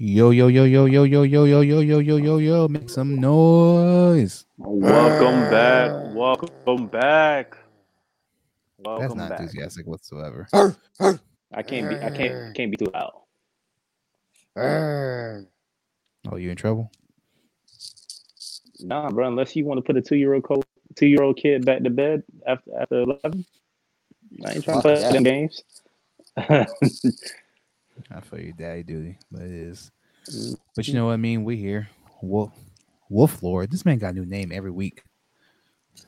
Yo, yo, yo, yo, yo, yo, yo, yo, yo, yo, yo, yo, yo, make some noise. Welcome back. Welcome back. Welcome That's not back. enthusiastic whatsoever. I can't be I can't can't be too loud. Oh, you in trouble? Nah, bro, unless you want to put a two year old co- two year old kid back to bed after after eleven. I ain't trying to play them games. I feel your daddy duty, but it is. Mm. But you know what I mean? We here. Wolf, Wolf Lord. This man got a new name every week.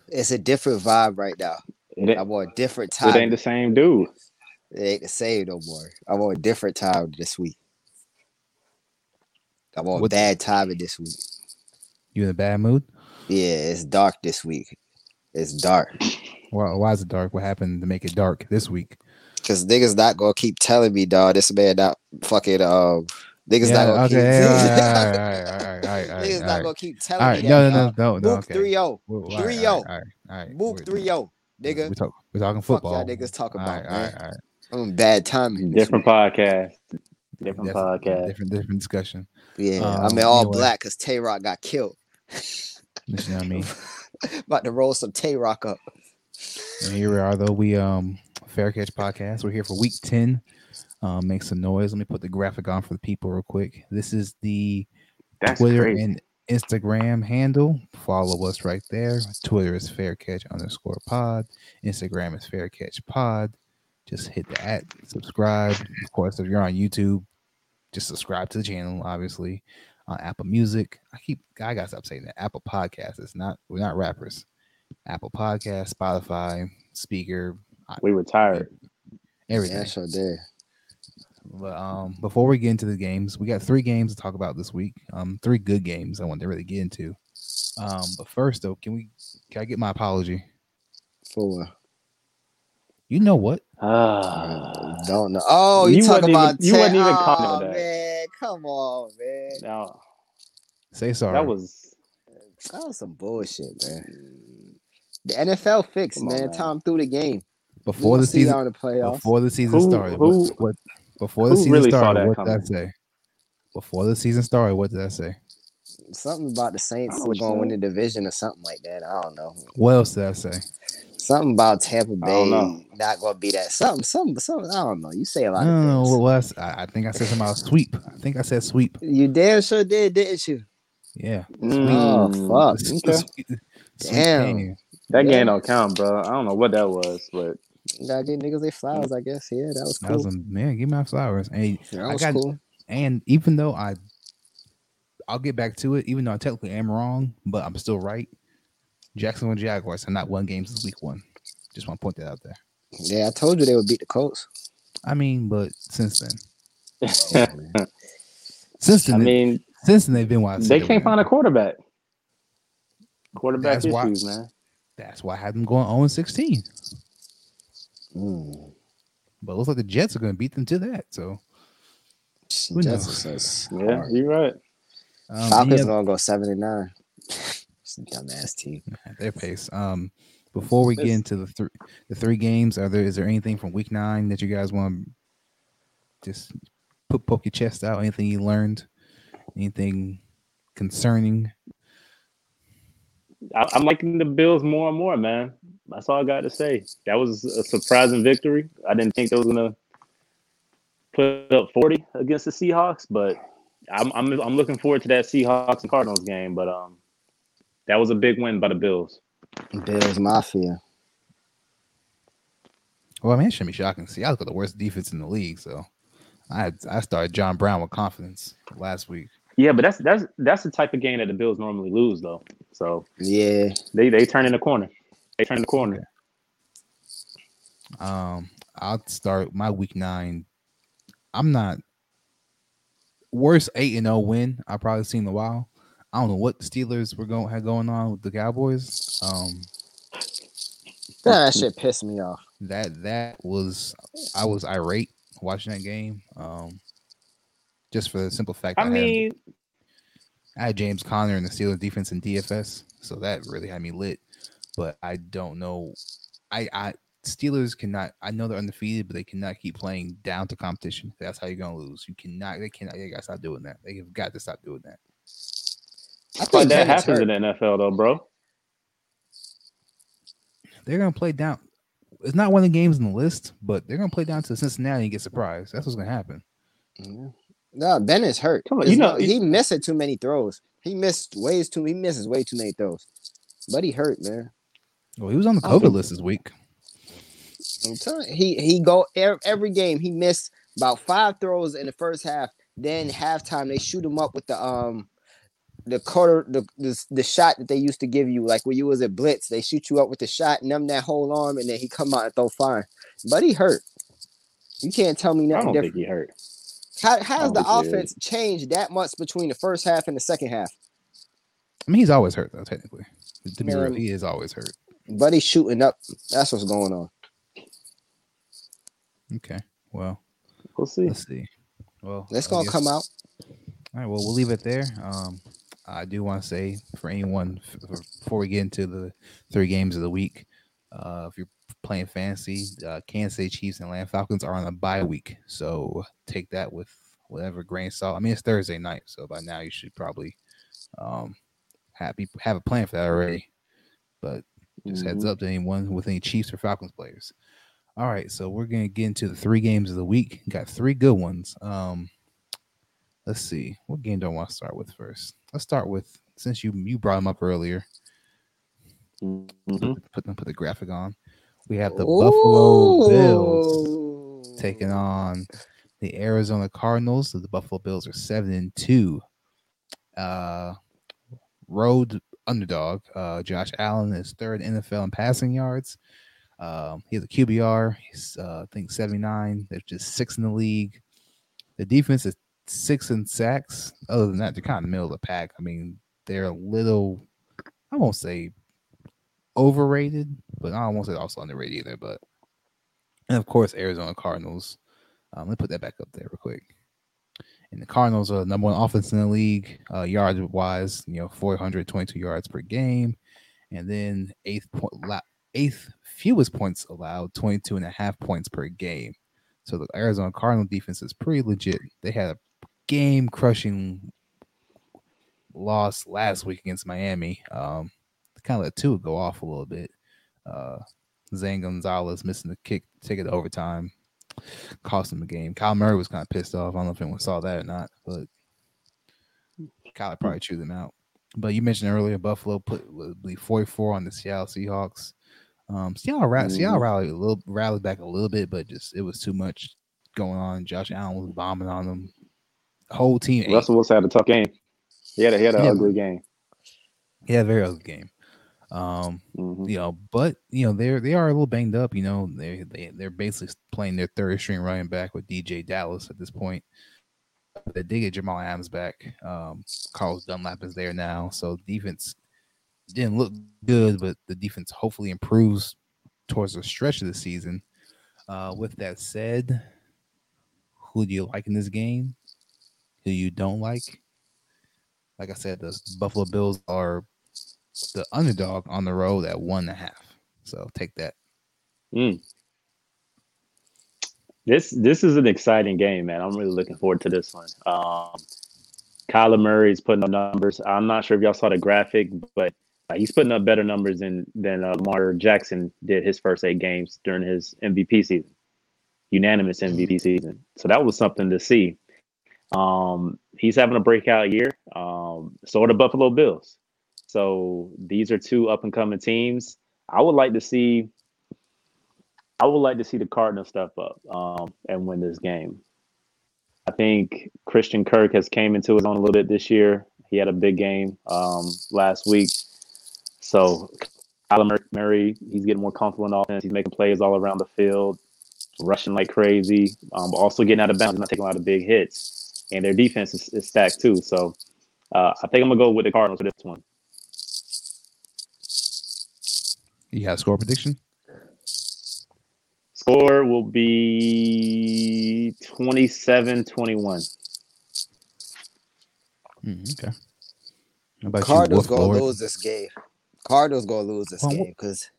It's a different vibe right now. it, I want on a different it time. ain't the same dude. It ain't the same no more. I want a different time this week. I want on What's- bad timing this week. You in a bad mood? Yeah, it's dark this week. It's dark. Why, why is it dark? What happened to make it dark this week? Cause niggas not gonna keep telling me, dog, this man not fucking um niggas not gonna okay. keep yeah, all right, all right, all right, all right, all right, niggas not gonna keep telling All right, me no, that. no, dog. no, no, no. Mook Okay. 3 0. Well, all right, 3-0. All right, all right, all right. Mook We're- 3 0. Nigga. We talk, we're talking Fuck football. y'all niggas talking about, all right, man. all right. I'm bad timing. this Different podcast. Different That's podcast. Different, different discussion. Yeah, Um, I'm in all anyway. black because Tay Rock got killed. You know what I mean? About to roll some Tay Rock up. And here we are, though. We um Fair Catch Podcast. We're here for week 10. Um, make some noise. Let me put the graphic on for the people real quick. This is the That's Twitter crazy. and Instagram handle. Follow us right there. Twitter is Fair Catch underscore pod. Instagram is Fair Catch Pod. Just hit the at subscribe. Of course, if you're on YouTube, just subscribe to the channel. Obviously, on Apple Music. I keep I gotta stop saying that. Apple Podcasts. It's not we're not rappers. Apple Podcast, Spotify, Speaker, we retired. everything. Yeah, sure did. But um, before we get into the games, we got three games to talk about this week. Um, three good games I want to really get into. Um, but first though, can we can I get my apology? For You know what? Ah. don't know. Oh, you, You talking wasn't even- about you Tay- wasn't even oh, commenting on that. man, come on, man. no, Say sorry. that was That was some bullshit, man. The NFL fixed, man. man. Tom threw the game. Before the season. the playoffs. Before the season Who- started. who- what, what before the season really started? that What did I say? Before the season started, what did I say? Something about the Saints I going to win the division or something like that. I don't know. What else did I say? Something about Tampa Bay don't going to be that. Something, something, something. I don't know. You say a lot don't of what things. was. I, I think I said something about sweep. I think I said sweep. You damn sure did, didn't you? Yeah. Oh, Mm, fuck. Okay. sweep- sweep Damn. game. That Yeah. game don't count, bro. I don't know what that was, but You gotta give niggas their flowers, I guess. Yeah, that was That cool. was a man. Give me my flowers. And that I was got- cool. And even though I, I'll get back to it. Even though I technically am wrong, but I'm still right. Jacksonville Jaguars have not won games this week one. Just want to point that out there. Yeah, I told you they would beat the Colts. I mean, but since then, since I then, mean, since then they've been wide. they can't find a quarterback. Quarterback That's why- issues, man. That's why I had them going 0 16. Mm. But it looks like the Jets are going to beat them to that. So Who Jets knows? are so Yeah, smart. you're right. um, Falcons any gonna go seven and nine. It's a dumbass team. at their pace. Um, before we get into the three the three games, are there is there anything from week nine that you guys want to just put poke your chest out? Anything you learned? Anything concerning? I, I'm liking the Bills more and more, man. That's all I got to say. That was a surprising victory. I didn't think they was gonna put up 40 against the Seahawks, but I'm I'm I'm looking forward to that Seahawks and Cardinals game. But um, that was a big win by the Bills. Bills Mafia. Well, I mean, it shouldn't be shocking. Seattle got the worst defense in the league, so I I started John Brown with confidence last week. Yeah, but that's that's that's the type of game that the Bills normally lose, though. So Yeah, they they turn in the corner. They turn in the corner. Um, I'll start my week nine. I'm not worst eight and zero win I've probably seen in a while. I don't know what the Steelers were going had going on with the Cowboys. Um, that shit pissed me off. that that was I was irate watching that game. Um, just for the simple fact, I had- mean, I had James Conner in the Steelers defense in DFS, so that really had me lit. But I don't know. I I Steelers cannot. I know they're undefeated, but they cannot keep playing down to competition. That's how you're gonna lose. You cannot. They cannot. They gotta stop doing that. They have got to stop doing that. I But think that happens hurt. in the NFL though, bro. They're gonna play down. It's not one of the games in the list, but they're gonna play down to Cincinnati and get surprised. That's what's gonna happen. Yeah. No, Ben is hurt. Come on, There's you know- no- he missed too many throws. He missed ways too. He misses way too many throws. But he hurt, man. Well, he was on the I don't COVID list this week. I'm telling you, he he go every, every game. He missed about five throws in the first half. Then halftime, they shoot him up with the um the quarter the, the the shot that they used to give you, like when you was at blitz. They shoot you up with the shot, numb that whole arm, and then he come out and throw fine. But he hurt. You can't tell me I nothing don't different. think he hurt. How how's don't the think he offense changed that much between the first half and the second half? I mean, he's always hurt though. Technically, to be real, he is always hurt. Buddy shooting up. That's what's going on. Okay. Well, We'll see. let's see. Well, That's I gonna guess- come out. All right. Well, we'll leave it there. Um, I do want to say for anyone f- f- before we get into the three games of the week, uh, if you're playing fantasy, uh, Kansas City Chiefs and Atlanta Falcons are on a bye week, so take that with whatever grain of salt. I mean, it's Thursday night, so by now you should probably um have have a plan for that already. But just heads Mhm. up to anyone with any Chiefs or Falcons players. All right, so we're gonna get into the three games of the week. Got three good ones. Um, let's see, what game do I want to start with first? Let's start with since you you brought them up earlier. Mhm. Put them put the graphic on. We have the Buffalo Bills taking on the Arizona Cardinals. So the Buffalo Bills are seven and two. Uh, road underdog. Uh, Josh Allen is third NFL in passing yards. Um, he has a QBR. He's uh, I think seventy nine. They're just six in the league. The defense is six in sacks. Other than that, they're kind of in the middle of the pack. I mean, they're a little. I won't say overrated, but I won't say also underrated either. But and of course, Arizona Cardinals. Um, let me put that back up there real quick. And the Cardinals are the number one offense in the league, uh, yards wise, you know, 422 yards per game. And then eighth point, eighth fewest points allowed, 22 and a half points per game. So the Arizona Cardinal defense is pretty legit. They had a game crushing loss last week against Miami. Um, kind of let two go off a little bit. Uh, Zane Gonzalez missing the kick, take it to overtime, cost him the game. Kyle Murray was kind of pissed off. I don't know if anyone saw that or not, but Kyle probably chewed them out. But you mentioned earlier, Buffalo put I 44 on the Seattle Seahawks. Um, Seattle, ra- Seattle Mhm. rallied a little, rallied back a little bit, but just it was too much going on. Josh Allen was bombing on them. Whole team, ate. Russell Wilson had a tough game. He had a, he had an Yeah. ugly game. yeah, very ugly game. Um, Mhm. you know, but you know they're they are a little banged up. You know, they they they're basically playing their third string running back with DeeJay Dallas at this point. They did get Jamal Adams back. Um, Carlos Dunlap is there now, so defense didn't look good, but the defense hopefully improves towards the stretch of the season. Uh, with that said, who do you like in this game? Who you don't like? Like I said, the Buffalo Bills are the underdog on the road at one and a half. So take that. Mm. This this is an exciting game, man. I'm really looking forward to this one. Um, Kyler Murray's putting up numbers. I'm not sure if y'all saw the graphic, but uh, he's putting up better numbers than than uh, Lamar Jackson did his first eight games during his MVP season, unanimous MVP season. So that was something to see. Um, he's having a breakout year. Um, so are the Buffalo Bills. So these are two up and coming teams. I would like to see I would like to see the Cardinals step up um, and win this game. I think Christian Kirk has came into his own a little bit this year. He had a big game um, last week. So Kyler Mur- Murray, he's getting more comfortable in offense. He's making plays all around the field, rushing like crazy, um, also getting out of bounds, not taking a lot of big hits. And their defense is, is stacked too. So uh, I think I'm gonna go with the Cardinals for this one. You have a score prediction? Score will be 27-21. Mm, okay. How Cardinals gonna Lord? lose this game. Cardinals gonna lose this Well, game because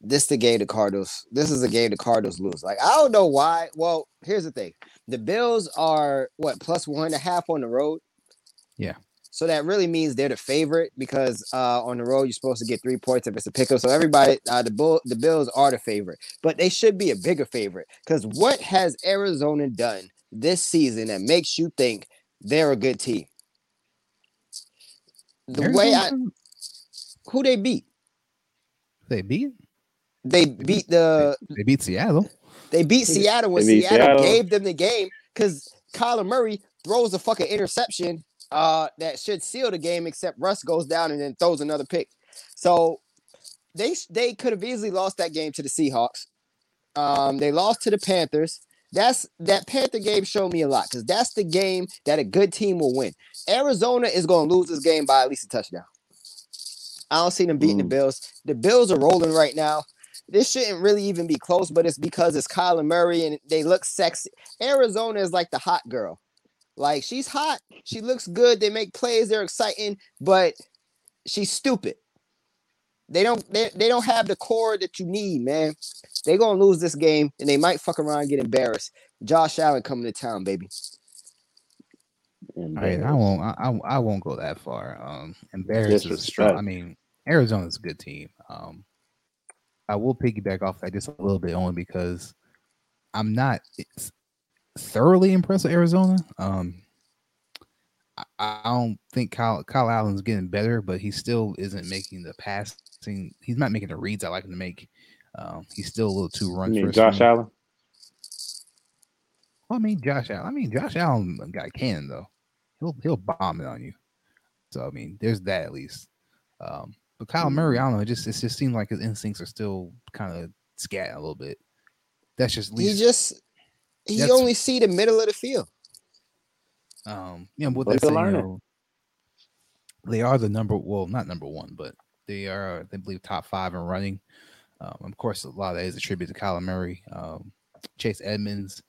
this the game the Cardinals. This is a game the Cardinals lose. Like I don't know why. Well, here's the thing: the Bills are what plus one and a half on the road. Yeah. So that really means they're the favorite because uh, on the road you're supposed to get three points if it's a pickup. So everybody, uh, the bull, the Bills are the favorite, but they should be a bigger favorite because what has Arizona done this season that makes you think they're a good team? The way I, who they beat? they beat They beat the they beat Seattle. They beat Seattle when beat Seattle, Seattle. gave them the game because Kyler Murray throws a fucking interception uh, that should seal the game, except Russ goes down and then throws another pick. So they they could have easily lost that game to the Seahawks. Um, they lost to the Panthers. That's that Panther game showed me a lot because that's the game that a good team will win. Arizona is going to lose this game by at least a touchdown. I don't see them beating the Mm. Bills. The Bills are rolling right now this shouldn't really even be close, but it's because it's Kyler Murray and they look sexy. Arizona is like the hot girl. Like she's hot, she looks good, they make plays, they're exciting, but she's stupid. They don't they, they don't have the core that you need, man. They're gonna lose this game and they might fuck around and get embarrassed. Josh Allen coming to town, baby. And I I won't. I, I, I won't go that far. Um, embarrassed is strong. I mean, Arizona's a good team. Um, I will piggyback off that just a little bit only because I'm not it's thoroughly impressed with Arizona. Um, I, I don't think Kyle Kyle Allen's getting better, but he still isn't making the passing. He's not making the reads I like him to make. Um, he's still a little too You run mean. Josh for me. Allen? Well, I mean Josh Allen. I mean Josh Allen got a cannon though. He'll he'll bomb it on you. So I mean, there's that at least. Um, but Kyle Murray, I don't know. It just it just seems like his instincts are still kind of scatting a little bit. That's just at He just he That's- only see the middle of the field. um you know what But they he'll. You know, they are the number well, not number one, but they are they believe top five in running. Um, of course, a lot of that is attributed to Kyler Murray. Um, Chase Edmonds.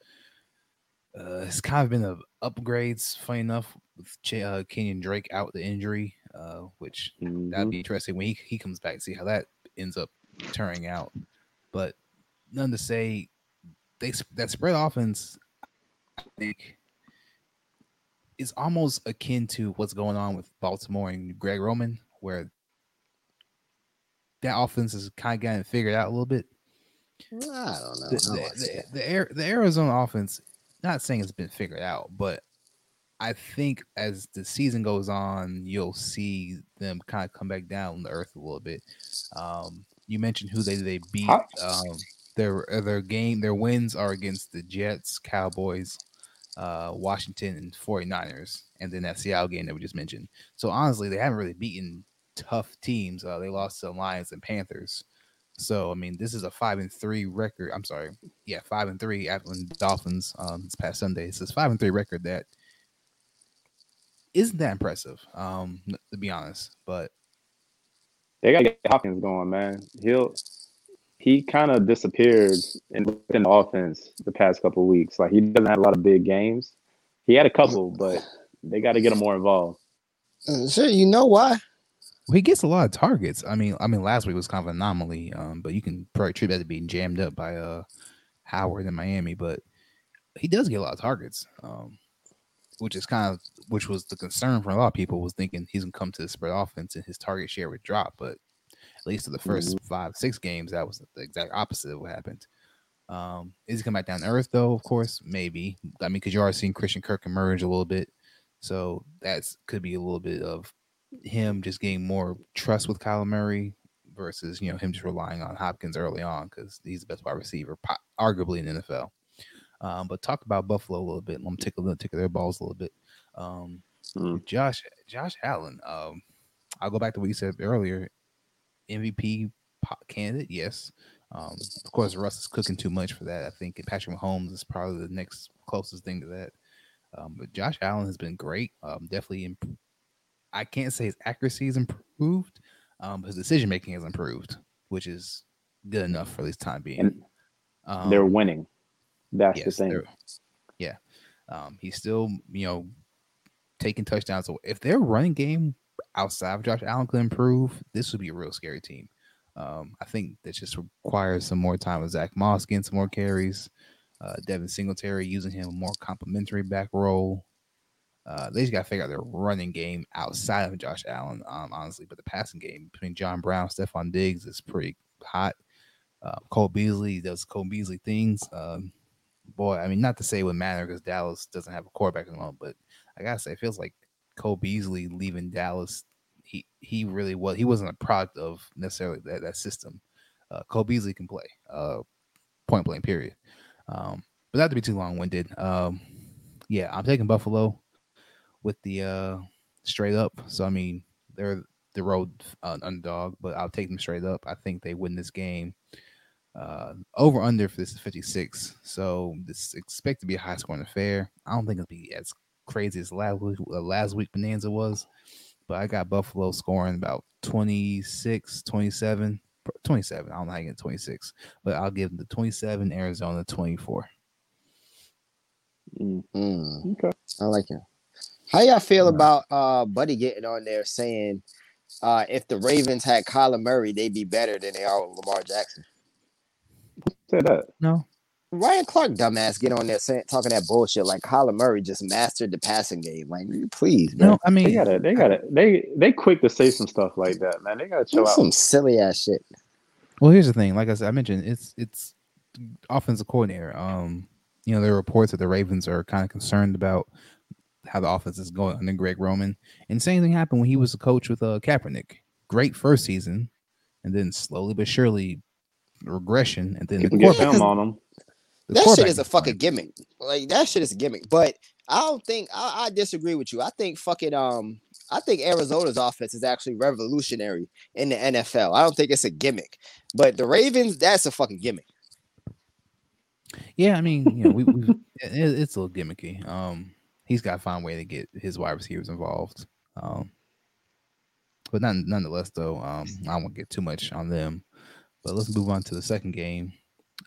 Uh, it's kind of been a upgrades. Funny enough, with Ch- uh, Kenyon Drake out the injury, uh, which that'd Mhm. be interesting when he, he comes back to see how that ends up turning out. But none to say they that spread offense. I think is almost akin to what's going on with Baltimore and Greg Roman, where that offense is kind of getting figured out a little bit. I don't know. The, the, the, the, the Arizona offense, not saying it's been figured out, but I think as the season goes on, you'll see them kind of come back down to earth a little bit. Um, you mentioned who they they beat. How- Um, their uh, their game their wins are against the Jets, Cowboys, uh, Washington, and 49ers, and then that Seattle game that we just mentioned. So honestly, they haven't really beaten tough teams. Uh, they lost to the Lions and Panthers. So I mean, this is a five and three record. I'm sorry, yeah, five and three the Dolphins um, this past Sunday. It's this five and three record that isn't that impressive, um, to be honest. But They gotta get Hopkins going, man. He'll he kind of disappeared in, in the offense the past couple of weeks. Like he doesn't have a lot of big games. He had a couple, but they got to get him more involved. Uh, Sure, you know why? well, he gets a lot of targets. I mean, I mean, last week was kind of an anomaly, um, but you can probably attribute that to being jammed up by uh Howard in Miami. But he does get a lot of targets, um, which is kind of which was the concern for a lot of people was thinking he's gonna come to the spread offense and his target share would drop, but at least in the 1st five six games that was the exact opposite of what happened. Um, is he come back down to earth though? Of course, maybe. I mean, because you are seeing Christian Kirk emerge a little bit, so that's could be a little bit of him just getting more trust with Kyler Murray versus you know him just relying on Hopkins early on because he's the best wide receiver, arguably in the NFL. Um, but talk about Buffalo a little bit. Let them tickle, tickle their balls a little bit. Um, Mm. Josh Josh Allen. Um, I'll go back to what you said earlier. MVP candidate, yes. Um, of course, Russ is cooking too much for that. I think Patrick Mahomes is probably the next closest thing to that. Um, but Josh Allen has been great. Um, definitely, imp- I can't say his accuracy has improved. Um, his decision making has improved, which is good enough for this time being. Um, they're winning. That's yes, the thing. yeah. Um, he's still, you know, taking touchdowns. So if their running game outside of Josh Allen could improve, this would be a real scary team. Um, I think that just requires some more time with Zack Moss getting some more carries. Uh, Devin Singletary using him a more complimentary back role. Uh, they just got to figure out their running game outside of Josh Allen, um, honestly. But the passing game between John Brown, Stefon Diggs is pretty hot. Uh, Cole Beasley does Cole Beasley things. Um, boy, I mean, not to say it would matter because Dallas doesn't have a quarterback at the moment, but I gotta say, it feels like Cole Beasley leaving Dallas. He he really was. He wasn't a product of necessarily that, that system. Uh, Cole Beasley can play. Uh, point blank. Period. Um, but not to be too long winded. Um, yeah, I'm taking Buffalo with the uh straight up. So I mean, they're the road uh, underdog, but I'll take them straight up. I think they win this game. Uh, over under for this is 56, so this expect to be a high scoring affair. I don't think it'll be as crazy as last week, uh, last week Bonanza was, but I got Buffalo scoring about 26, 27, 27. I don't know how you get 26, but I'll give them the 27, Arizona 24. Mm. Mm. Okay, I like it. How y'all feel about uh Buddy getting on there saying uh if the Ravens had Kyler Murray, they'd be better than they are with Lamar Jackson? Say that. No. Ryan Clark, dumbass, get on there saying talking that bullshit like Kyler Murray just mastered the passing game. Like, please, man. No, I mean they gotta, they gotta, they they quick to say some stuff like that, man. They gotta chill out. Some silly ass shit. Well, here's the thing. Like I said, I mentioned it's it's offensive coordinator. Um, you know, there are reports that the Ravens are kind of concerned about how the offense is going under Greg Roman. And same thing happened when he was a coach with uh Kaepernick. Great first season, and then slowly but surely regression, and then the get film on him. That shit is a fucking gimmick. Like that shit is a gimmick. But I don't think I, I disagree with you. I think fucking um I think Arizona's offense is actually revolutionary in the NFL. I don't think it's a gimmick. But the Ravens, that's a fucking gimmick. Yeah, I mean, you know, we, we it, it's a little gimmicky. Um, he's got to find a way to get his wide receivers involved. Um, but none, nonetheless, though, um, I won't get too much on them. But let's move on to the second game.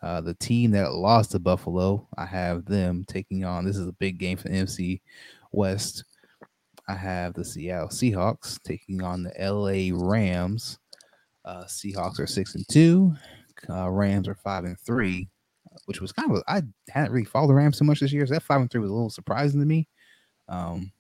Uh, the team that lost to Buffalo, I have them taking on. This is a big game for the NFC West. I have the Seattle Seahawks taking on the LA Rams. Uh, Seahawks are six and two. Uh, Rams are five and three, which was kind of I hadn't really followed the Rams so much this year. So that five and three was a little surprising to me. Um,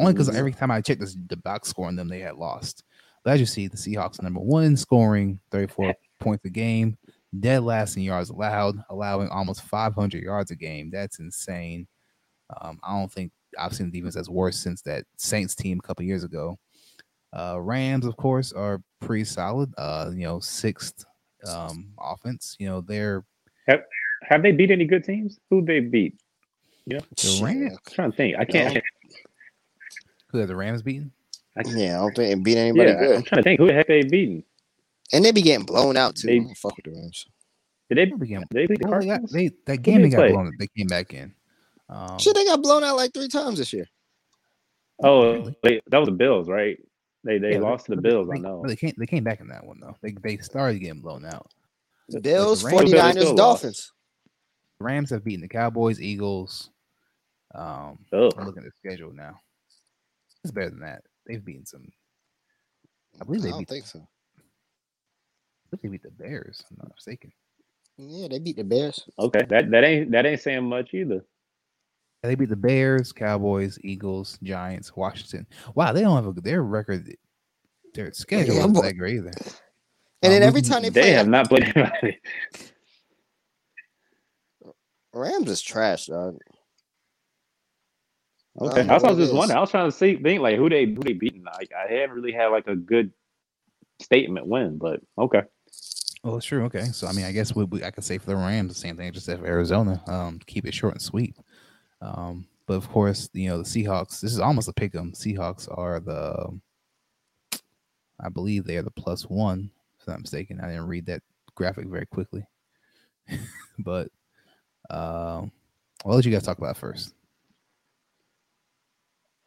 only because every time I checked this, the box score on them, they had lost. But as you see, the Seahawks number one scoring 34 points a game, dead last in yards allowed, allowing almost 500 yards a game. That's insane. Um, I don't think I've seen the defense that's worse since that Saints team a couple years ago. Uh, Rams, of course, are pretty solid. Uh, you know, sixth um, offense. You know, they're have, have they beat any good teams? Who they beat? Yeah, the Rams. I'm trying to think. I can't. Who have the Rams beaten? I yeah, I don't think they beat anybody. Yeah, I'm trying to think. Who the heck they beaten? And they be getting blown out too. They, fuck with the Rams. Did they begin? They, they, they, got, they that game they, got play? blown. They came back in. Um, Shit, they got blown out like three times this year. Oh, really? they, that was the Bills, right? They they yeah, lost to the Bills. I know. They came they came back in that one though. They they started getting blown out. The Bills, like the 49ers, Dolphins. The Rams have beaten the Cowboys, Eagles. Um, oh. I'm looking at the schedule now. It's better than that. They've beaten some. I believe they I don't beat, think so. I think they beat the Bears. I'm not mistaken. Yeah, they beat the Bears. Okay, that that ain't that ain't saying much either. They beat the Bears, Cowboys, Eagles, Giants, Washington. Wow, they don't have a their record. Their schedule yeah, isn't that great either. And um, then every time they, they play, have not played anybody. Rams is trash, dog. Okay, I, was just wondering. I was trying to see, think like who they who they beaten. Like I haven't really had like a good statement win, but okay. Well, it's true. Okay, so I mean, I guess we, we I could say for the Rams the same thing just for Arizona. Um, keep it short and sweet. Um, but of course, you know the Seahawks. This is almost a pick 'em. Seahawks are the, I believe they are the plus one. If I'm not mistaken, I didn't read that graphic very quickly. but, um, I'll let you guys talk about first.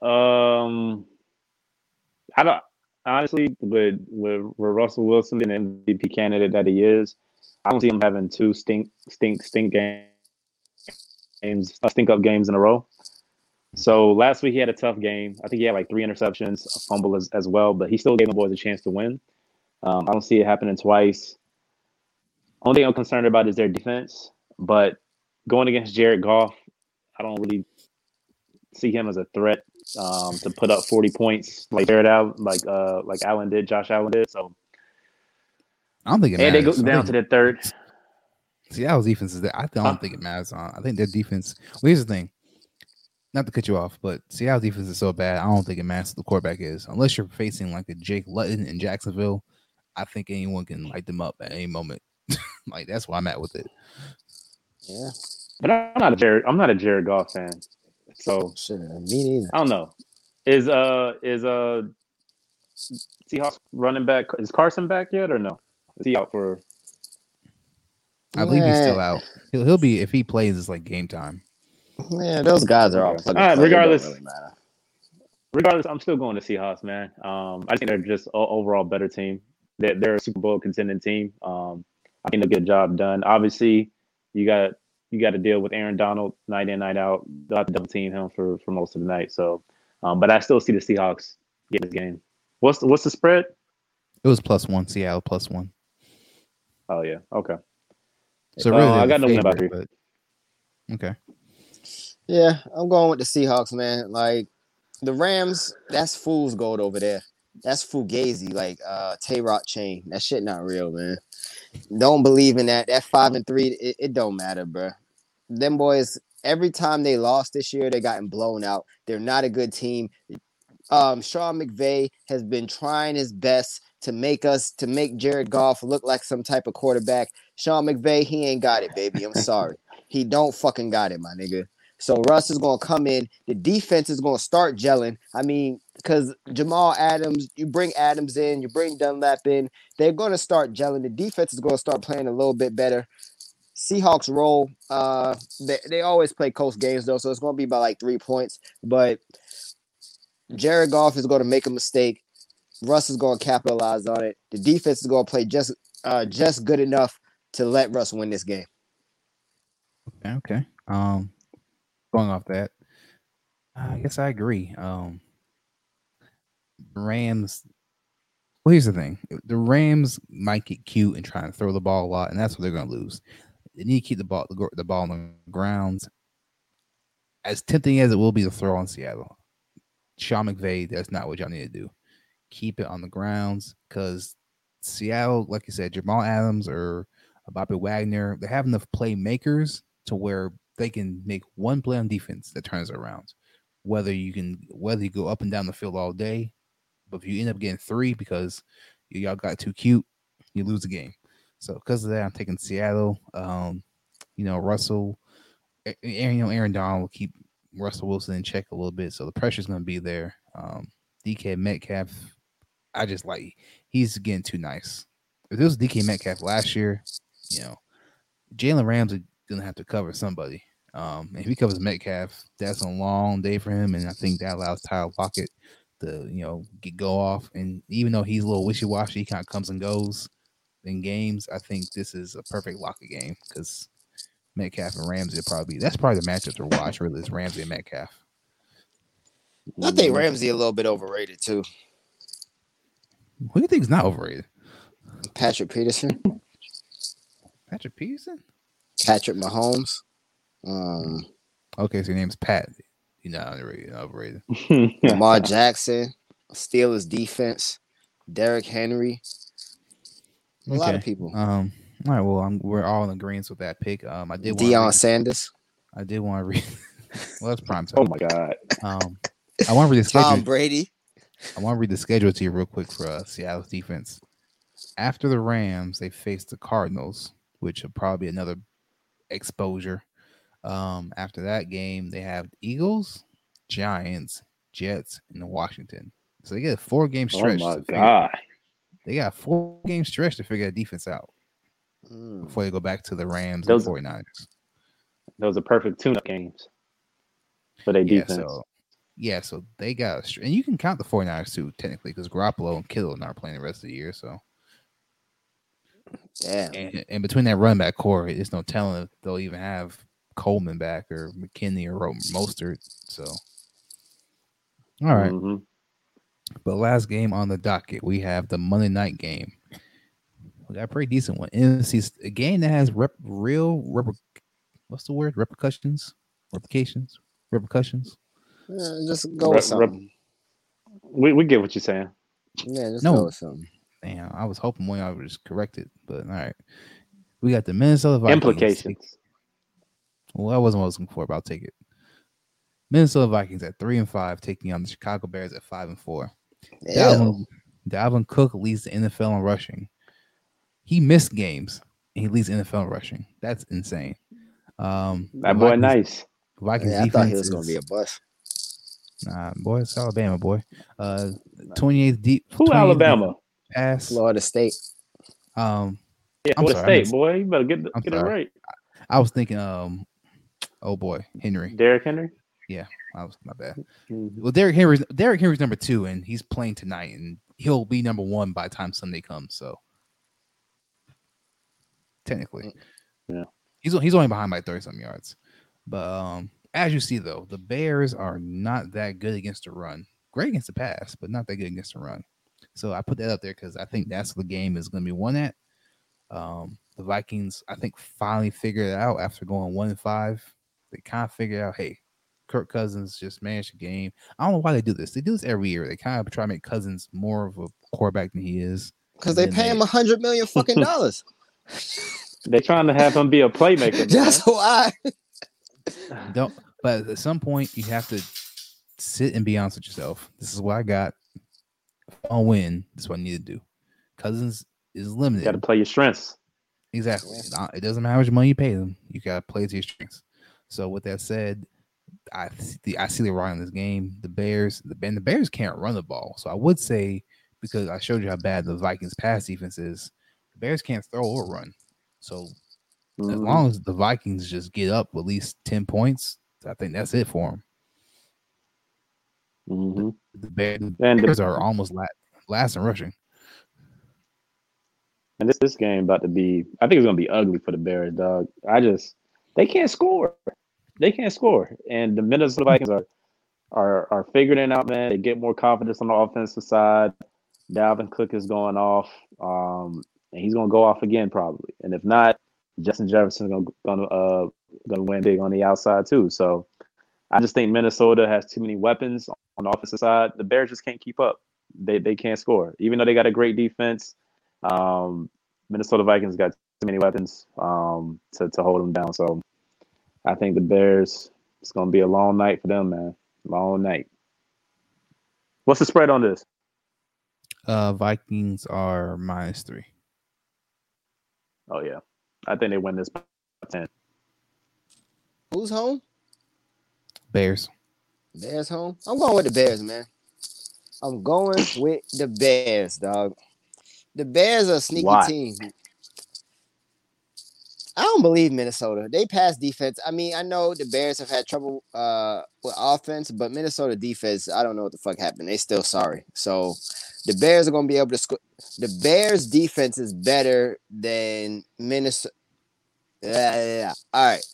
Um, I don't honestly, with with, with Russell Wilson being an MVP candidate that he is, I don't see him having two stink stink stink games, uh, stink up games in a row. So last week he had a tough game. I think he had like three interceptions, a fumble as, as well, but he still gave the boys a chance to win. Um, I don't see it happening twice. Only thing I'm concerned about is their defense. But going against Jared Goff, I don't really see him as a threat um, to put up 40 points like Jared Allen, like uh, like Allen did, Josh Allen did. So I don't think it and they go down to the third. Seattle's defense is there. I don't Huh? think it matters. On I think their defense. Well, here's the thing. Not to cut you off, but Seattle defense is so bad. I don't think it matters who the quarterback is, unless you're facing like a Jake Luton in Jacksonville. I think anyone can light them up at any moment. like that's why I'm at with it. Yeah, But I'm not a Jared. I'm not a Jared Goff fan. So shit, me neither. I don't know. Is uh is uh Seahawks running back? Is Carson back yet or no? Is he out for? I believe he's still out. He'll, he'll be if he plays. It's like game time. Yeah, those guys are all. All right, and play. It don't regardless. really. Regardless, I'm still going to Seahawks, man. Um, I think they're just o- overall better team. They're, they're a Super Bowl contending team. Um, I think they'll get a job done. Obviously, you got you got to deal with Aaron Donald night in night out. They'll have to double team him for for most of the night. So, um, but I still see the Seahawks get this game. What's the, what's the spread? It was plus one. Seattle plus one. Oh yeah, okay. So Uh, really, I got the no win by favorite, but okay. Yeah, I'm going with the Seahawks, man. Like the Rams, that's fool's gold over there. That's fugazi, like uh Tay Rock chain. That shit not real, man. Don't believe in that. That five and three, it, it don't matter, bro. Them boys, every time they lost this year, they gotten blown out. They're not a good team. Um, Sean McVay has been trying his best to make us to make Jared Goff look like some type of quarterback. Sean McVay, he ain't got it, baby. I'm sorry. he don't fucking got it, my nigga. So Russ is gonna come in. The defense is gonna start gelling. I mean, because Jamal Adams, you bring Adams in, you bring Dunlap in, they're gonna start gelling. The defense is gonna start playing a little bit better. Seahawks roll. Uh, they, they always play close games though, so it's gonna be by like three points. But Jared Goff is gonna make a mistake. Russ is gonna capitalize on it. The defense is gonna play just uh just good enough to let Russ win this game. Okay, okay. Um, going off that, I guess I agree. Um, Rams. Well, here's the thing: the Rams might get cute and try and throw the ball a lot, and that's what they're going to lose. They need to keep the ball the, the ball on the ground. As tempting as it will be to throw on Seattle, Sean McVay, that's not what y'all need to do. Keep it on the grounds because Seattle, like you said, Jamal Adams or Bobby Wagner, they have enough playmakers to where they can make one play on defense that turns around. Whether you can whether you go up and down the field all day, but if you end up getting three because y'all got too cute, you lose the game. So because of that, I'm taking Seattle. Um, you know, Russell, Aaron, you know, Aaron Donald will keep Russell Wilson in check a little bit, so the pressure's going to be there. Um, DK Metcalf, I just like he's getting too nice. If it was DK Metcalf last year, you know, Jalen Rams Ramsey gonna have to cover somebody. Um, and if he covers Metcalf, that's a long day for him, and I think that allows Tyler Lockett to you know get go off. And even though he's a little wishy washy, he kind of comes and goes in games. I think this is a perfect Lockett game because Metcalf and Ramsey will probably that's probably the matchup to watch. Really, is Ramsey and Metcalf. I think Ramsey a little bit overrated too. Who do you think is not overrated? Patrick Peterson, Patrick Peterson. Patrick Mahomes. Um, Okay, so your name's Pat. You're not underrated. Overrated. Lamar Jackson, Steelers defense, Derrick Henry. A lot of people. Um. All right. Well, I'm, we're all in agreement with that pick. Um. I did. Deion read, Sanders, I did want to read. well, that's prime time. oh my god. Um. I want to read the schedule. Tom Brady. I want to read the schedule to you real quick for uh, Seattle's defense. After the Rams, they face the Cardinals, which will probably be another exposure. Um, after that game, they have Eagles, Giants, Jets, and Washington. So they get a four game stretch. Oh my to figure- god. They got four game stretch to figure that defense out Mm. before they go back to the Rams Those- and 49ers. Those are perfect tune-up games for their Yeah, so yeah, so they got a str- and you can count the 49ers too, technically, because Garoppolo and Kittle aren't playing the rest of the year. So Damn. and, and between that run back core, there's no telling if they'll even have Coleman back or McKinnon or Mostert. So, all right. Mhm. But last game on the docket, we have the Monday night game. We got a pretty decent one. NFC a game that has rep, real rep, what's the word? Repercussions, replications, repercussions. Yeah, just go Rep- with something. We we get what you're saying. yeah, just No. go with something. Damn, I was hoping one y'all would just correct it, but all right. We got the Minnesota Vikings. Implications. Well, that wasn't what I was looking for, but I'll take it. Minnesota Vikings at three and five, taking on the Chicago Bears at five and four. Yeah. Dalvin, Dalvin Cook leads the NFL in rushing. He missed games and he leads the NFL in rushing. That's insane. Um, That boy Vikings- nice. Vikings Yeah, I defense thought he was gonna be a bust. Nah, boy, it's Alabama, boy. Uh, 28th deep. Who 28th Alabama? Pass. Florida State. Um, Yeah, I'm what sorry, state, missed- boy? You better get the, I'm get it right. I was thinking, um, oh boy, Henry. Derrick Henry. I was my bad. Mhm. Well, Derrick Henry's Derrick Henry's number two, and he's playing tonight, and he'll be number one by the time Sunday comes. So technically, Yeah. he's he's only behind by thirty some yards. But um, as you see, though, the Bears are not that good against the run. Great against the pass, but not that good against the run. So I put that up there because I think that's what the game is going to be won at. Um, the Vikings, I think, finally figured it out after going one and five. They kind of figured out, hey, Kirk Cousins just managed the game. I don't know why they do this. They do this every year. They kind of try to make Cousins more of a quarterback than he is. Because they pay they- him a hundred million fucking dollars. They're trying to have him be a playmaker. man. That's why. Don't. But at some point, you have to sit and be honest with yourself. This is what I got. If I'll win. This is what I need to do. Cousins is limited. You got to play your strengths. Exactly. It doesn't matter how much money you pay them. You got to play to your strengths. So with that said, I see, I see the right in this game. The Bears, the and the Bears can't run the ball. So I would say because I showed you how bad the Vikings pass defense is, the Bears can't throw or run. So as Mhm. long as the Vikings just get up at least ten points, I think that's it for them. Mhm. The Bears, the And the- Bears are almost last, last in rushing. And this this game about to be, I think it's gonna be ugly for the Bears, dog. I just they can't score. They can't score. And the Minnesota Vikings are are are figuring it out, man. They get more confidence on the offensive side. Dalvin Cook is going off. Um, and he's gonna go off again probably. And if not, Justin Jefferson's gonna gonna uh gonna win big on the outside too. So I just think Minnesota has too many weapons on the offensive side. The Bears just can't keep up. They they can't score. Even though they got a great defense, um, Minnesota Vikings got too many weapons um, to, to hold them down. So I think the Bears, it's going to be a long night for them, man. Long night. What's the spread on this? Uh, Vikings are minus three. Oh, yeah. I think they win this by 10. Who's home? Bears. Bears home. I'm going with the Bears, man. I'm going with the Bears, dog. The Bears are a sneaky Why? team. I don't believe Minnesota. They pass defense. I mean, I know the Bears have had trouble uh, with offense, but Minnesota defense, I don't know what the fuck happened. They still sorry. So the Bears are going to be able to score. The Bears defense is better than Minnesota. Yeah, yeah, yeah. All right.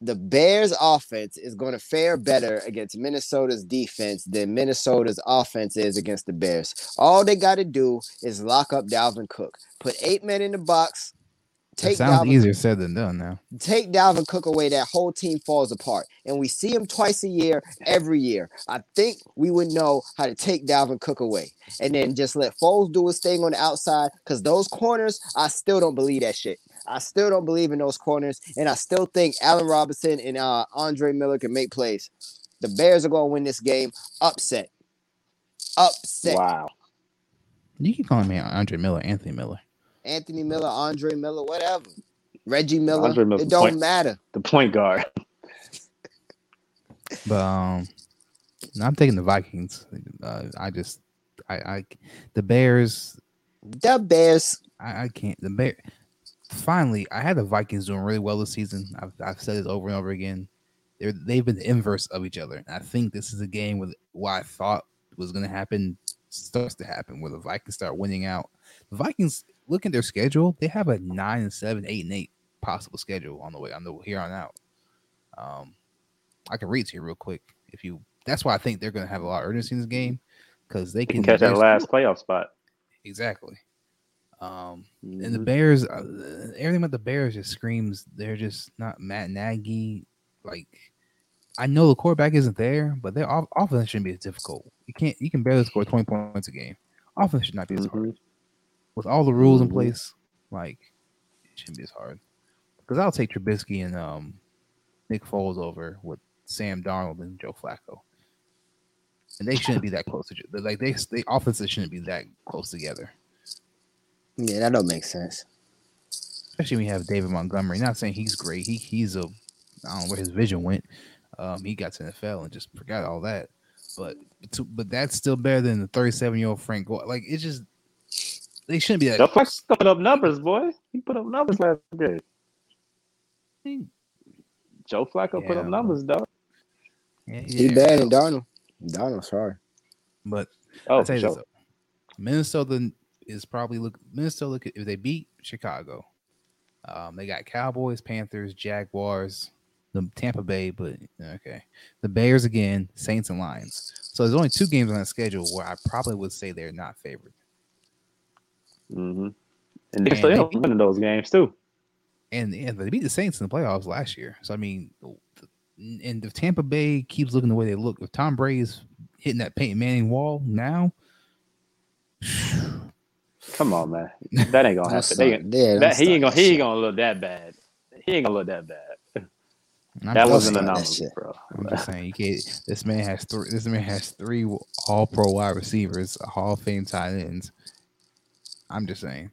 The Bears offense is going to fare better against Minnesota's defense than Minnesota's offense is against the Bears. All they got to do is lock up Dalvin Cook. Put eight men in the box. It Take sounds Dalvin easier said than done now. take Dalvin Cook away, that whole team falls apart. And we see him twice a year, every year. I think we would know how to take Dalvin Cook away. And then just let Foles do his thing on the outside. Because those corners, I still don't believe that shit. I still don't believe in those corners. And I still think Allen Robinson and uh, Andre Miller can make plays. The Bears are going to win this game. Upset. Upset. Wow. You keep calling me Andre Miller, Anthony Miller. Anthony Miller, Andre Miller, whatever. Reggie Miller. Andre Miller's it don't point- matter. The point guard. But um, no, I'm taking the Vikings. Uh, I just, I, I, the Bears. The Bears. I, I can't. The Bear. Finally, I had the Vikings doing really well this season. I've, I've said this over and over again. They're, they've been the inverse of each other. And I think this is a game with what I thought was going to happen starts to happen, where the Vikings start winning out. The Vikings, look at their schedule. They have a nine and seven, eight and eight possible schedule on the way on the here on out. Um, I can read to you real quick if you. That's why I think they're going to have a lot of urgency in this game because they can, can catch that last playoff spot. Exactly. Um, and the Mhm. Bears, uh, everything about the Bears just screams they're just not Matt Nagy. Like, I know the quarterback isn't there, but their off- offense shouldn't be as difficult. You can't, you can barely score twenty points a game. Offense should not be as hard Mhm. With all the rules in place. Like, it shouldn't be as hard. Because I'll take Trubisky and um Nick Foles over with Sam Darnold and Joe Flacco. And they shouldn't be that close to like they they offenses shouldn't be that close together. Yeah, that don't make sense. especially when you have David Montgomery. Not saying he's great. He he's a I don't know where his vision went. Um, he got to NFL and just forgot all that. But but that's still better than the 37 year old Frank. Gore. Like it's just they shouldn't be that. Joe Flacco put up numbers, boy. He put up numbers last game. Joe Flacco put up numbers, dog. Yeah, He yeah. bad and Darnold. Darnold, sorry. But Oh, I'll tell you this: sure. though. Minnesota is probably look. Minnesota if they beat Chicago, um, they got Cowboys, Panthers, Jaguars, the Tampa Bay, but okay, the Bears again, Saints and Lions. So there's only two games on that schedule where I probably would say they're not favored. Hmm And they And still they end up beat- winning those games too. and and they beat the Saints in the playoffs last year. So I mean, and if Tampa Bay keeps looking the way they look, if Tom Brady's hitting that Peyton Manning wall now, Come on, man. That ain't gonna happen. They, yeah, that, he ain't gonna he ain't gonna look that bad. He ain't gonna look that bad. I'm That wasn't saying- an that anomaly, shit. bro. I'm just saying, you can't. This man has three. This man has three All Pro wide receivers, Hall of Fame tight ends. I'm just saying.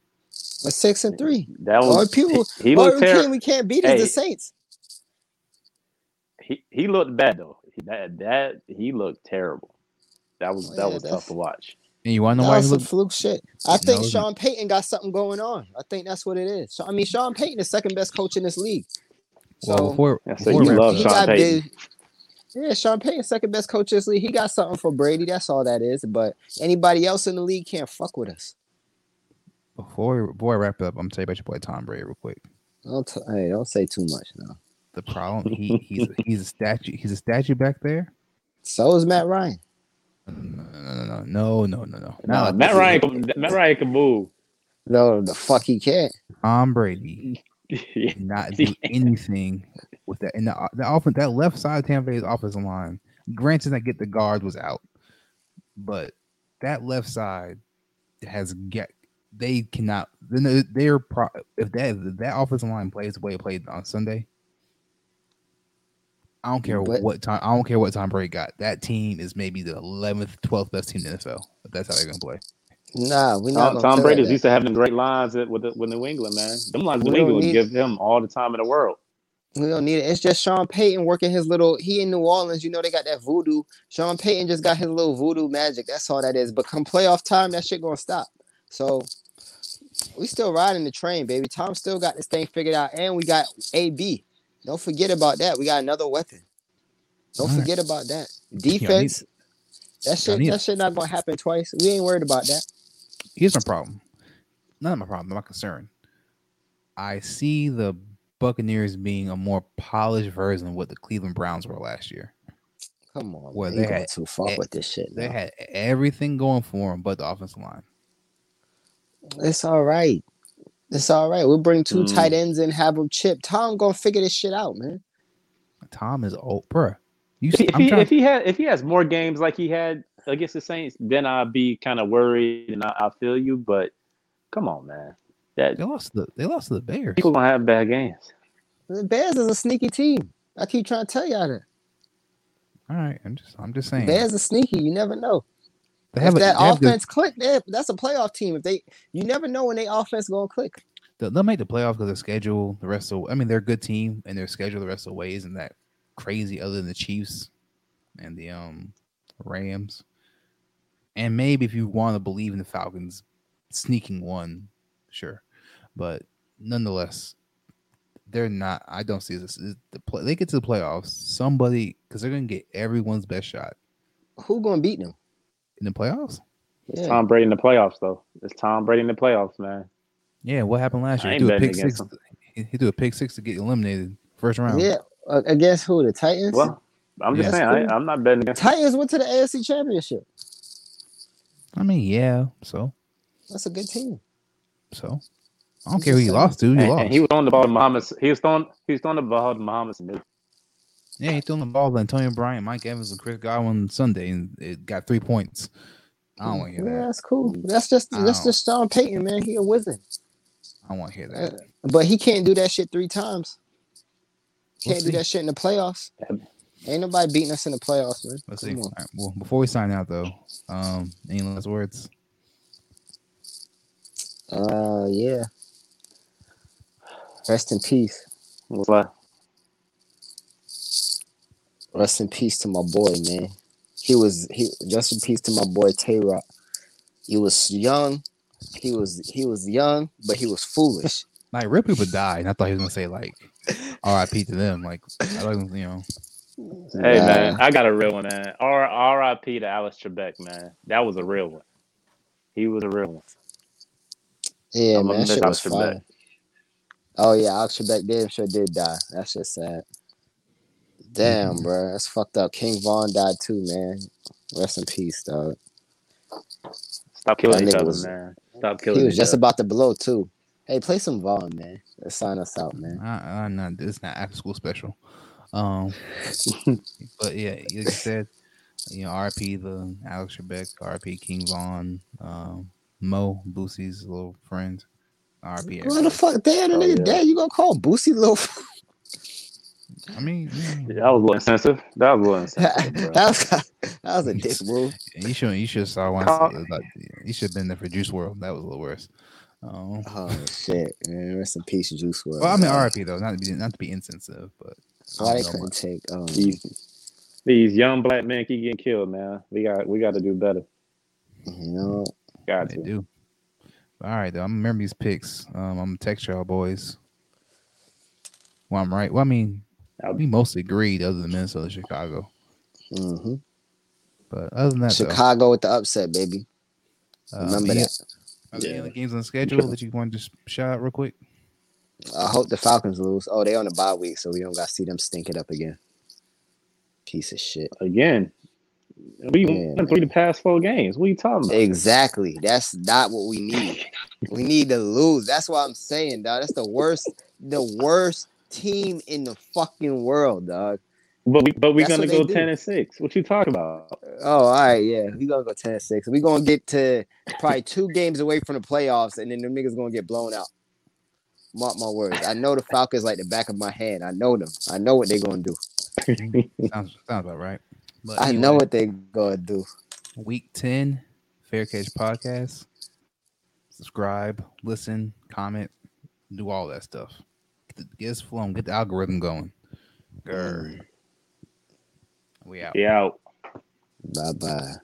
We're six and three. That Only was people, he, he only looked team terrible. we can't beat is the Saints. He, he looked bad though. That that he looked terrible. That was Oh, that yeah, was that's- tough to watch. And you want to That know why was he some look? fluke shit. I think No, Sean Payton got something going on. I think that's what it is. So, I mean, Sean Payton is second best coach in this league. So Well, before, Yeah, so before you love he Sean Payton. big. Yeah, Sean Payton, second best coach in this league. He got something for Brady. That's all that is. But anybody else in the league can't fuck with us. Before before I wrap up, I'm gonna tell you about your boy Tom Brady real quick. Don't t- hey, don't say too much now. The problem he he's he's a statue. He's a statue back there. So is Matt Ryan. No, no, no, no, no, no, no. Nah, Matt Ryan, can- Matt Ryan can move. No, the fuck he can't. Tom Brady did not do anything with that. And the the offense, that left side of Tampa Bay's offensive line. Granted, that get the guard was out, but that left side has get. They cannot. Then they- they're pro, if that if that offensive line plays the way it played on Sunday. I don't care But- what time. I don't care what Tom Brady got. That team is maybe the eleventh, twelfth best team in the NFL. If that's how they're gonna play. Nah, we not Tom, gonna Tom Brady's used to having great lines at- with the, with New England, man. Them lines with New England need- give him all the time in the world. We don't need it. It's just Sean Payton working his little. He in New Orleans. You know they got that voodoo. Sean Payton just got his little voodoo magic. That's all that is. But come playoff time, that shit gonna stop. So we still riding the train, baby. Tom still got this thing figured out, and we got AB. Don't forget about that. We got another weapon. Don't All right. forget about that. Defense. That shit. That shit not gonna happen twice. We ain't worried about that. here's my problem. Not my problem, my concern. I see the Buccaneers being a more polished version of what the Cleveland Browns were last year. Come on, Well, they had- too far with this shit. They now. had everything going for them but the offensive line. It's all right. It's all right. We'll bring two Mm. tight ends and have them chip. Tom gonna figure this shit out, man. Tom is old, bruh. You, see, if, he, trying, if he had if he has more games like he had against the Saints, then I'd be kind of worried, and I, I feel you. But come on, man, that they lost the they lost to the Bears. people gonna have bad games. The Bears is a sneaky team. I keep trying to tell y'all that. All right, I'm just I'm just saying. Bears are sneaky. You never know. They have, a, that they have the- offense click, they- that's a playoff team. If they, you never know when they offense gonna click. they'll, they'll make the playoffs because their schedule the rest of I mean they're a good team and their schedule the rest of the way isn't that crazy other than the Chiefs and the um Rams. And maybe if you want to believe in the Falcons sneaking one, sure. But nonetheless, they're not I don't see this is the play, they get to the playoffs, somebody because they're gonna get everyone's best shot Who gonna beat them? In the playoffs. Yeah. Tom Brady in the playoffs, though. It's Tom Brady in the playoffs, man. Yeah, what happened last year? He ain't threw a pick six. He, he threw a pick six to get eliminated first round. yeah. Uh, against who? The Titans. Well, I'm just Yeah. saying, That's I, I'm not betting against. Titans went to the AFC Championship. I mean, yeah. So That's a good team. So I don't care who you lost to. You And, lost. and he was on the ball to Muhammad. He was throwing. He was throwing the ball to Muhammad Smith. Yeah, he threw the ball to Antonio Bryant, Mike Evans, and Chris Godwin Sunday, and it got three points. I don't want to hear Yeah, that. that's cool. That's just that's just Sean Payton, man. He a wizard, I don't want to hear Uh, that. but he can't do that shit three times. We'll Can't do that shit in the playoffs. Ain't nobody beating us in the playoffs, man. Let's see. Come right, well, before we sign out, though, um, any last words? Uh, yeah. Rest in peace. Like? Rest in peace to my boy, man. He was he. Rest in peace to my boy Tay Rock. He was young. He was he was young, but he was foolish. Like real people die, and I thought he was gonna say like R.I.P. to them. Like I like you know, Hey Nah. man, I got a real one, man. R R.I.P. to Alex Trebek, man. That was a real one. He was a real one. Yeah, I'm man, that shit was Alex Trebek. fire. Oh yeah, Alex Trebek did sure did die. That's just sad. Damn, Mm-hmm. bro, that's fucked up. King Von died too, man. Rest in peace, dog. Stop killing each other, was- man. Stop killing He was each just other. about to blow too. Hey, play some Von, man. Let's sign us out, man. I, I'm not. It's not after school special. Um, but yeah, like you said, you know, R.P. the Alex Trebek, R.P. King Von, um, Mo Boosie's little friend, R.P. What the fuck? Damn, the Oh, nigga yeah. dead. You gonna call Boosie little? I mean, yeah, That was a little insensitive. That was a little insensitive, that was that was a dick move. you should you should saw one. Call- Like, you should have been there for Juice WRLD. That was a little worse. Um, Oh shit, man. Rest in peace, Juice WRLD. well, I mean, dog. R.I.P. though, not to be not to be insensitive, but I Why they don't know couldn't take? Um, These, these young black men keep getting killed, man. We got we got to do better. you know, Got They to. do. All right, though. I'm gonna remember these picks. Um, I'm gonna text y'all boys. Well, I'm right. Well, I mean, I'll- we mostly agreed, other than Minnesota, Chicago. hmm But other than that, though, Chicago with the upset, baby. uh, Remember any- that. Are there any Yeah. other games on the schedule that you want to just shout out real quick? I hope the Falcons lose. Oh, they on the bye week, so we don't got to see them stink it up again. Piece of shit. Again, we Yeah, won three the past four games. What are you talking about? Exactly. That's not what we need. we need to lose. That's what I'm saying, dog. That's the worst, the worst team in the fucking world, dog. But we but we're gonna what they go do. ten and six. What you talking about? Oh, all right, yeah. We gonna go 10 and 6. we gonna get to probably two games away from the playoffs, and then the niggas gonna get blown out. Mark my words. I know the Falcons like the back of my hand. I know them. I know what they're gonna do. Sounds, sounds about right. But I know what they gonna do. Week 10, Fair Catch Podcast. Subscribe, listen, comment, do all that stuff. Get, the, get us flowing, get the algorithm going. Grr. We out. We out. Bye bye.